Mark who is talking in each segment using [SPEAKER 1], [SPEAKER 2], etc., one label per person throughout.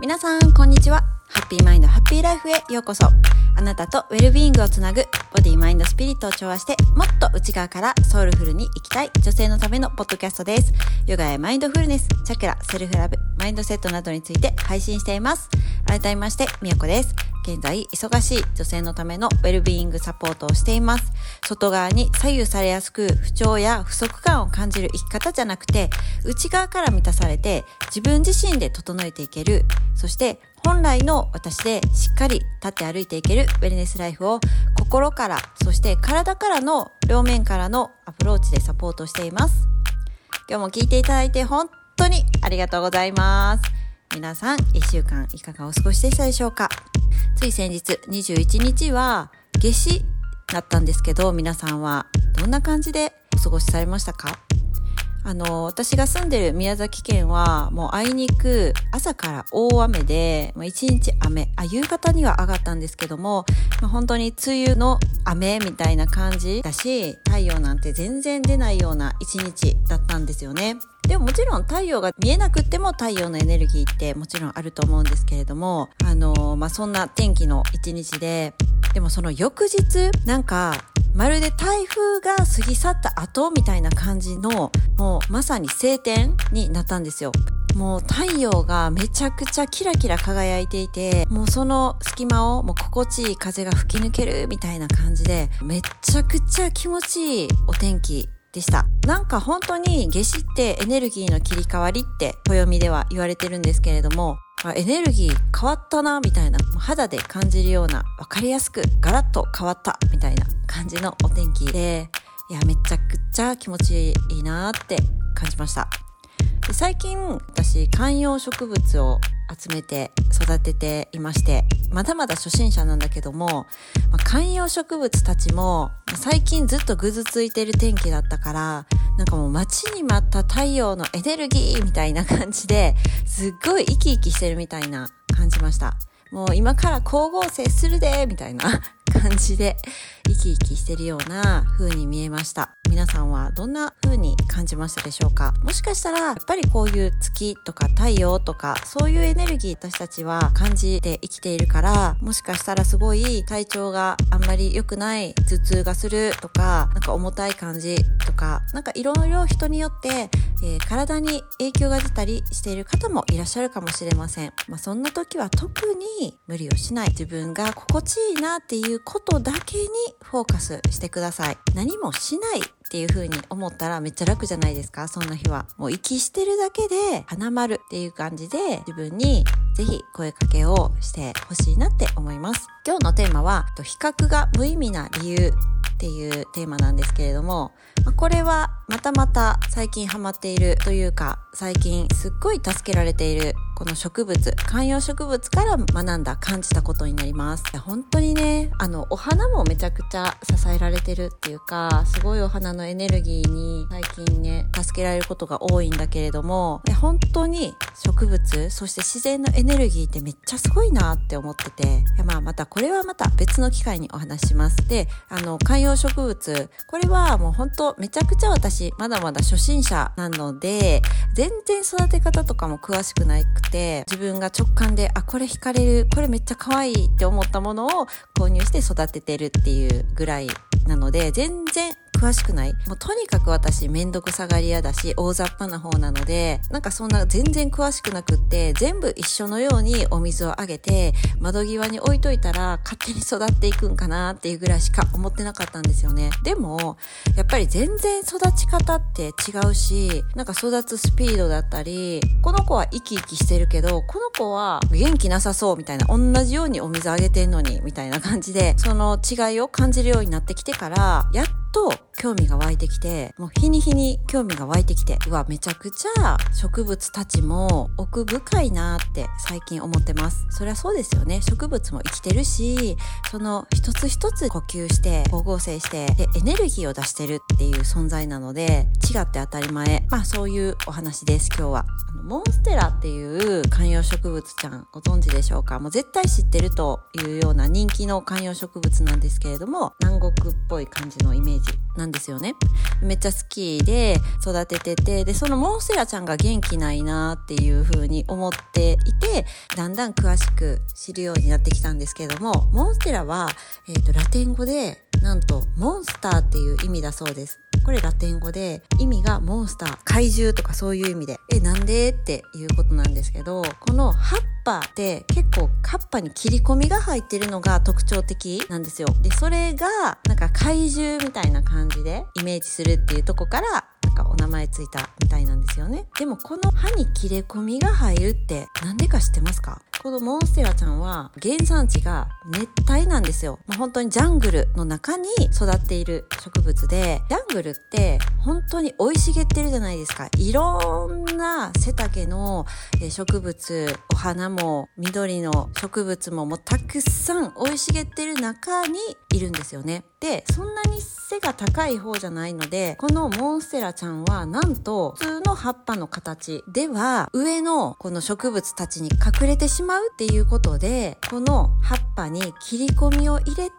[SPEAKER 1] 皆さん、こんにちは。ハッピーマインドハッピーライフへようこそ。あなたとウェルビーイングをつなぐボディ、マインド、スピリットを調和してもっと内側からソウルフルに生きたい女性のためのポッドキャストです。ヨガやマインドフルネス、チャクラ、セルフラブ、マインドセットなどについて配信しています。改めまして、みよこです。現在、忙しい女性のためのウェルビーイングサポートをしています。外側に左右されやすく不調や不足感を感じる生き方じゃなくて、内側から満たされて自分自身で整えていける、そして本来の私でしっかり立って歩いていけるウェルネスライフを心から、そして体からの両面からのアプローチでサポートしています。今日も聞いていただいて本当にありがとうございます。皆さん、1週間いかがお過ごしでしたでしょうか？つい先日21日は夏至だったんですけど、皆さんはどんな感じでお過ごしされましたか？あの、私が住んでる宮崎県は、もうあいにく朝から大雨で、一日雨、あ、夕方には上がったんですけども、まあ、本当に梅雨の雨みたいな感じだし、太陽なんて全然出ないような一日だったんですよね。でももちろん太陽が見えなくっても太陽のエネルギーってもちろんあると思うんですけれども、あの、まあ、そんな天気の一日で、でもその翌日、なんかまるで台風が過ぎ去った後みたいな感じの、もうまさに晴天になったんですよ。もう太陽がめちゃくちゃキラキラ輝いていて、もうその隙間をもう心地いい風が吹き抜けるみたいな感じで、めちゃくちゃ気持ちいいお天気でした。なんか本当に夏至ってエネルギーの切り替わりって暦では言われてるんですけれども、あエネルギー変わったな、みたいな、肌で感じるような、わかりやすくガラッと変わった、みたいな感じのお天気で、いや、めちゃくちゃ気持ちいいなって感じました。で最近、私、観葉植物を集めて育てていまして、まだまだ初心者なんだけども、まあ、観葉植物たちも最近ずっとぐずついてる天気だったから、なんかもう待ちに待った太陽のエネルギーみたいな感じで、すっごい生き生きしてるみたいな感じました。もう今から光合成するでみたいな感じで生き生きしてるような風に見えました。皆さんはどんな風に感じましたでしょうか？もしかしたらやっぱりこういう月とか太陽とかそういうエネルギー私たちは感じて生きているからもしかしたらすごい体調があんまり良くない頭痛がするとかなんか重たい感じかなんかいろいろ人によって、えー、体に影響が出たりしている方もいらっしゃるかもしれません。まあ、そんな時は特に無理をしない自分が心地いいなっていうことだけにフォーカスしてください。何もしないっていう風に思ったらめっちゃ楽じゃないですかそんな日は。もう息してるだけで花丸っていう感じで自分にぜひ声かけをしてほしいなって思います。今日のテーマは比較が無意味な理由っていうテーマなんですけれども、これはまたまた最近ハマっているというか最近すっごい助けられているこの植物、観葉植物から学んだ、感じたことになります。本当にね、あの、お花もめちゃくちゃ支えられてるっていうか、すごいお花のエネルギーに最近ね、助けられることが多いんだけれども、本当に植物、そして自然のエネルギーってめっちゃすごいなって思ってて、いやまあまたこれはまた別の機会にお話します。で、あの、観葉植物、これはもう本当めちゃくちゃ私、まだまだ初心者なので、全然育て方とかも詳しくなくて、自分が直感で、あ、これ惹かれる、これめっちゃ可愛いって思ったものを購入して育ててるっていうぐらいなので、全然詳しくない。もうとにかく私めんどくさがり屋だし大雑把な方なのでなんかそんな全然詳しくなくって全部一緒のようにお水をあげて窓際に置いといたら勝手に育っていくんかなっていうぐらいしか思ってなかったんですよね。でもやっぱり全然育ち方って違うしなんか育つスピードだったりこの子は生き生きしてるけどこの子は元気なさそうみたいな同じようにお水あげてんのにみたいな感じでその違いを感じるようになってきてからやっと興味が湧いてきて、もう日に日に興味が湧いてきて、うわ、めちゃくちゃ植物たちも奥深いなって最近思ってます。そりゃそうですよね。植物も生きてるし、その一つ一つ呼吸して、光合成して、で、エネルギーを出してるっていう存在なので、違って当たり前。まあそういうお話です、今日は。あの、モンステラっていう観葉植物ちゃんご存知でしょうか？もう絶対知ってるというような人気の観葉植物なんですけれども、南国っぽい感じのイメージージなんですよね。めっちゃ好きで育ててて、で、そのモンステラちゃんが元気ないなっていう風に思っていて、だんだん詳しく知るようになってきたんですけれども、モンステラは、えっ、ー、と、ラテン語で、なんと、モンスターっていう意味だそうです。これラテン語で意味がモンスター、怪獣とかそういう意味で、え、なんで？っていうことなんですけど、この葉っパって結構カッパに切り込みが入ってるのが特徴的なんですよ。で、それがなんか怪獣みたいな感じでイメージするっていうとこからなんかお名前ついたみたいなんですよね。でもこの歯に切れ込みが入るって何でか知ってますか？このモンステラちゃんは原産地が熱帯なんですよ。もう本当にジャングルの中に育っている植物で、ジャングルって本当に生い茂ってるじゃないですか。いろんな背丈の植物、お花も緑の植物ももうたくさん生い茂ってる中にいるんですよね。で、そんなに背が高い方じゃないので、このモンステラちゃんはなんと普通の葉っぱの形では上のこの植物たちに隠れてしまうまうっていうことで、この葉っぱに切り込みを入れて、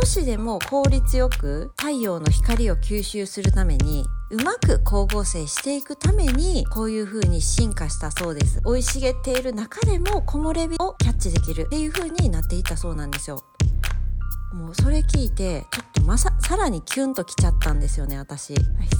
[SPEAKER 1] 少しでも効率よく太陽の光を吸収するために、うまく光合成していくために、こういう風に進化したそうです。生い茂っている中でも木漏れ日をキャッチできるっていう風になっていったそうなんですよ。もうそれ聞いて、ちょっとまさ、さらにキュンときちゃったんですよね、私。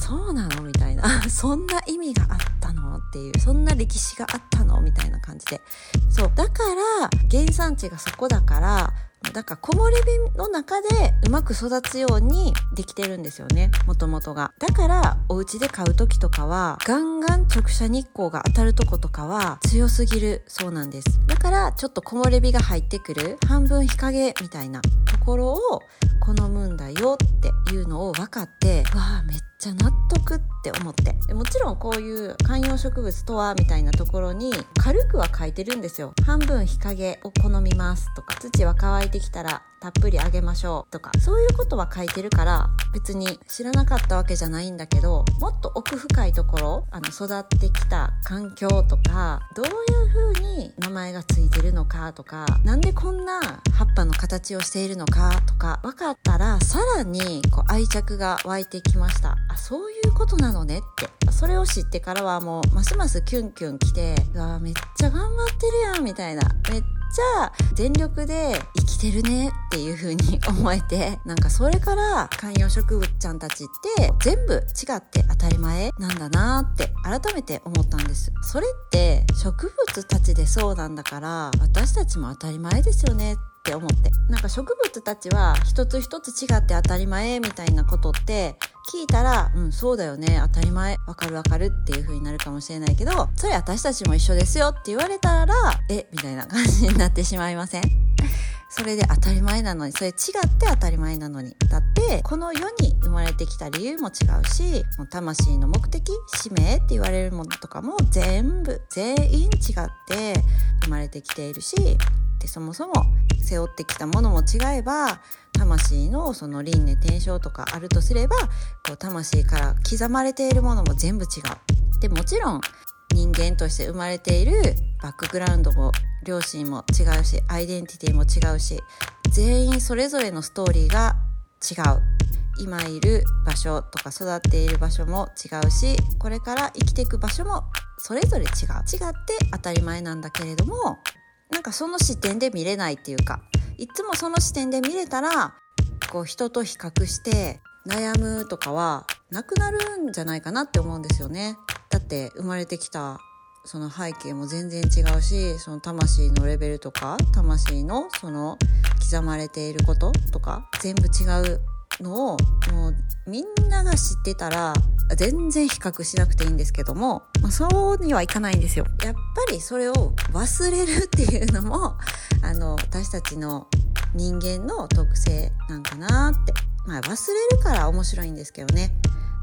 [SPEAKER 1] そうなの？みたいな。そんな意味があっったのっていう、そんな歴史があったのみたいな感じで。そう。だから、原産地がそこだから、だから木漏れ日の中でうまく育つようにできてるんですよね、もともとが。だからお家で買う時とかはガンガン直射日光が当たるとことかは強すぎるそうなんです。だからちょっと木漏れ日が入ってくる半分日陰みたいなところを好むんだよっていうのを分かって、わあめっちゃ納得って思ってもちろんこういう観観葉植物とはみたいなところに軽くは書いてるんですよ半分日陰を好みますとか土は乾いてきたらたっぷりあげましょうとかそういうことは書いてるから別に知らなかったわけじゃないんだけどもっと奥深いところあの育ってきた環境とかどういう風に名前がついてるのかとかなんでこんな葉っぱの形をしているのかとか分かったらさらにこう愛着が湧いてきました。あそういうことなのねって。それを知ってからはもうますますキュンキュン来てうわめっちゃ頑張ってるやんみたいな。めっちゃ全力で生きてるねっていう風に思えて、なんかそれから観葉植物ちゃんたちって全部違って当たり前なんだなって改めて思ったんです。それって植物たちでそうなんだから私たちも当たり前ですよねって思って。なんか植物たちは一つ一つ違って当たり前みたいなことって聞いたら、うん、そうだよね、当たり前、わかるわかるっていう風になるかもしれないけど、それ私たちも一緒ですよって言われたら、え、みたいな感じになってしまいません？それで当たり前なのに、それ違って当たり前なのに。だって、この世に生まれてきた理由も違うし、もう魂の目的、使命って言われるものとかも全部、全員違って生まれてきているし、でそもそも背負ってきたものも違えば魂のその輪廻転生とかあるとすればこう魂から刻まれているものも全部違う。でもちろん人間として生まれているバックグラウンドも両親も違うしアイデンティティも違うし全員それぞれのストーリーが違う今いる場所とか育っている場所も違うしこれから生きていく場所もそれぞれ違う違って当たり前なんだけれどもなんかその視点で見れないっていうかいつもその視点で見れたらこう人と比較して悩むとかはなくなるんじゃないかなって思うんですよね。だって生まれてきたその背景も全然違うしその魂のレベルとか魂のその刻まれていることとか全部違うのをもうみんなが知ってたら全然比較しなくていいんですけども、まあ、そうにはいかないんですよ。やっぱりそれを忘れるっていうのも あの私たちの人間の特性なんかなって、まあ、忘れるから面白いんですけどね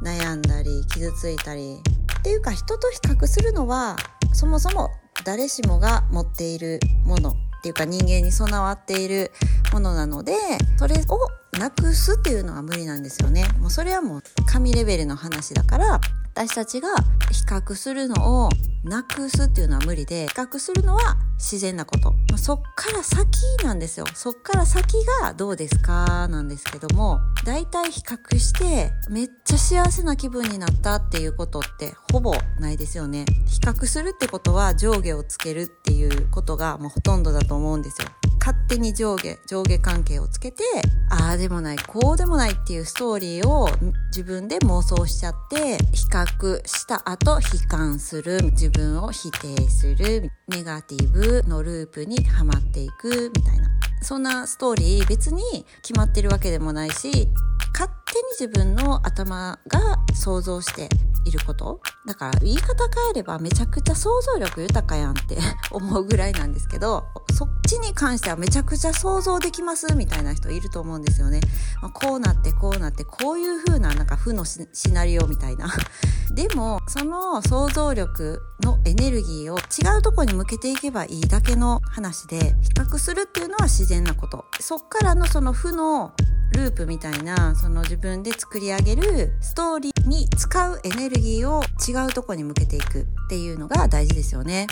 [SPEAKER 1] 悩んだり傷ついたりっていうか人と比較するのはそもそも誰しもが持っているものっていうか人間に備わっているものなのでそれをなくすっていうのは無理なんですよね。もうそれはもう神レベルの話だから私たちが比較するのをなくすっていうのは無理で比較するのは自然なこと、まあ、そっから先なんですよ。そっから先がどうですかなんですけどもだいたい比較してめっちゃ幸せな気分になったっていうことってほぼないですよね。比較するってことは上下をつけるっていうことがもうほとんどだと思うんですよ。勝手に上下、上下関係をつけて、ああでもない、こうでもないっていうストーリーを自分で妄想しちゃって、比較した後悲観する、自分を否定する、ネガティブのループにはまっていくみたいな。そんなストーリー別に決まってるわけでもないし、勝手に自分の頭が想像していること？だから言い方変えればめちゃくちゃ想像力豊かやんって 思うぐらいなんですけどそっちに関してはめちゃくちゃ想像できますみたいな人いると思うんですよね、まあ、こうなってこうなってこういう風ななんか負のシナリオみたいな。でもその想像力のエネルギーを違うとこに向けていけばいいだけの話で比較するっていうのは自然なこと。そっからのその負のループみたいなその自分で作り上げるストーリーに使うエネルギーを違うとこに向けていくっていうのが大事ですよね。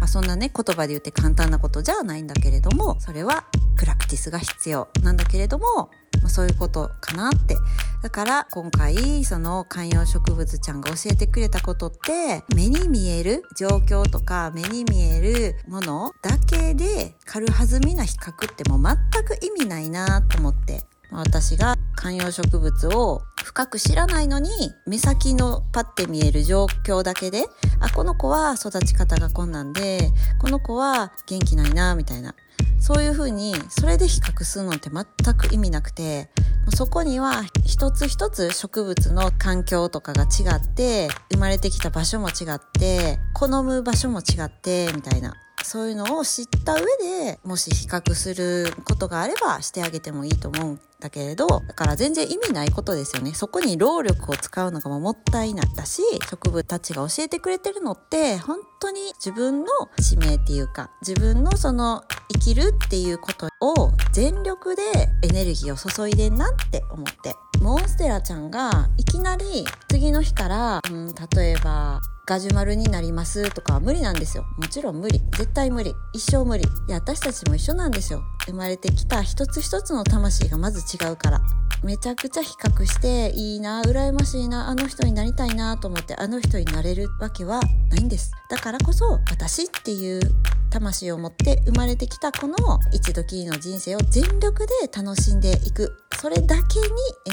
[SPEAKER 1] まあ、そんなね言葉で言って簡単なことじゃないんだけれどもそれはプラクティスが必要なんだけれども、まあ、そういうことかなってだから今回その観葉植物ちゃんが教えてくれたことって目に見える状況とか目に見えるものだけで軽はずみな比較ってもう全く意味ないなと思って私が観葉植物を深く知らないのに目先のパッて見える状況だけであこの子は育ち方が困難でこの子は元気ないなみたいな。そういうふうにそれで比較するのって全く意味なくてそこには一つ一つ植物の環境とかが違って生まれてきた場所も違って好む場所も違ってみたいな。そういうのを知った上でもし比較することがあればしてあげてもいいと思うんだけれどだから全然意味ないことですよね。そこに労力を使うのがもったいないだし植物たちが教えてくれてるのって本当に自分の使命っていうか自分のその生きるっていうことを全力でエネルギーを注いでんなって思って。モンステラちゃんがいきなり次の日から、うん、例えばガジュマルになりますとかは無理なんですよ。もちろん無理。絶対無理。一生無理。いや、私たちも一緒なんですよ。生まれてきた一つ一つの魂がまず違うから。めちゃくちゃ比較していいな羨ましいなあの人になりたいなと思ってあの人になれるわけはないんですだからこそ私っていう魂を持って生まれてきたこの一度きりの人生を全力で楽しんでいくそれだけ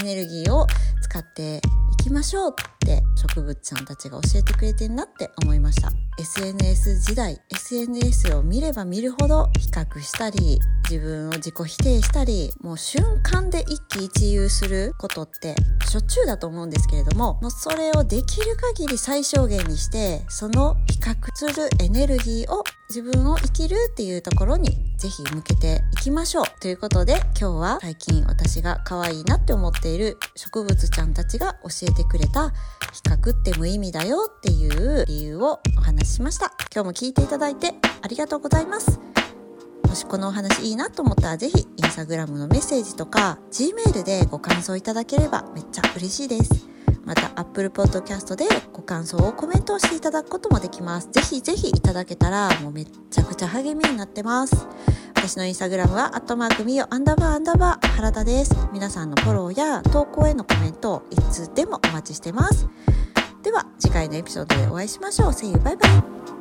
[SPEAKER 1] にエネルギーを使ってきましょうって植物ちゃんたちが教えてくれてんなって思いました。SNS 時代 SNS を見れば見るほど比較したり自分を自己否定したりもう瞬間で一喜一憂することってしょっちゅうだと思うんですけれどももうそれをできる限り最小限にしてその比較するエネルギーを自分を生きるっていうところにぜひ向けていきましょう。ということで今日は最近私が可愛いなって思っている植物ちゃんたちが教えてくれた比較って無意味だよっていう理由をお話ししました今日も聞いていただいてありがとうございますもしこのお話いいなと思ったらぜひインスタグラムのメッセージとか Gmail でご感想いただければめっちゃ嬉しいです。また Apple Podcast でご感想をコメントをしていただくこともできます。ぜひぜひいただけたらもうめっちゃくちゃ励みになってます。私のインスタグラムは、アットマークミオアンダーバーアンダーバー原田です。皆さんのフォローや投稿へのコメントをいつでもお待ちしてます。では次回のエピソードでお会いしましょう。See you! バイバイ